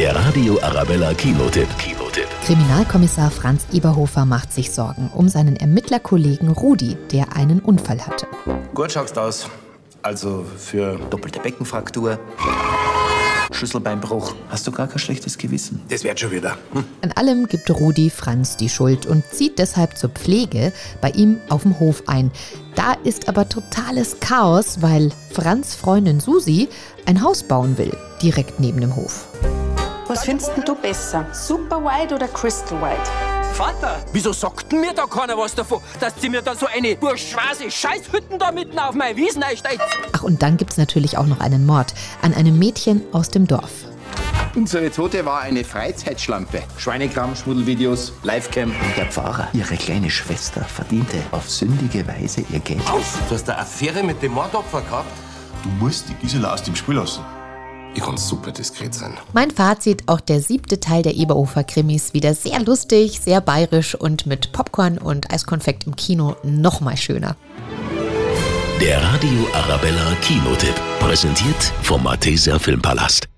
Der Radio Arabella Kinotipp. Kinotipp. Kriminalkommissar Franz Eberhofer macht sich Sorgen um seinen Ermittlerkollegen Rudi, der einen Unfall hatte. Gut schaust aus. Also für Doppelte Beckenfraktur, Schlüsselbeinbruch. Hast du gar kein schlechtes Gewissen? das wird schon wieder. Hm. An allem gibt Rudi Franz die Schuld und zieht deshalb zur Pflege bei ihm auf dem Hof ein. Da ist aber totales Chaos, weil Franz Freundin Susi ein Haus bauen will, direkt neben dem Hof. Was findest du besser? Super White oder Crystal White? Vater, wieso sagt denn mir da keiner was davon, dass sie mir da so eine bourgeoise Scheißhütten da mitten auf meine Wiesen einsteigt? Ach, und dann gibt's natürlich auch noch einen Mord an einem Mädchen aus dem Dorf. Unsere Tote war eine Freizeitschlampe. Schweinekram, Schmuddelvideos, Livecam. Und der Pfarrer, ihre kleine Schwester, verdiente auf sündige Weise ihr Geld. Du hast eine Affäre mit dem Mordopfer gehabt? Du musst die Gisela aus dem Spiel lassen. Ich kann super diskret sein. Mein Fazit, auch der siebte Teil der Eberhofer-Krimis wieder sehr lustig, sehr bayerisch und mit Popcorn und Eiskonfekt im Kino noch mal schöner. Der Radio Arabella Kinotipp. Präsentiert vom Malteser Filmpalast.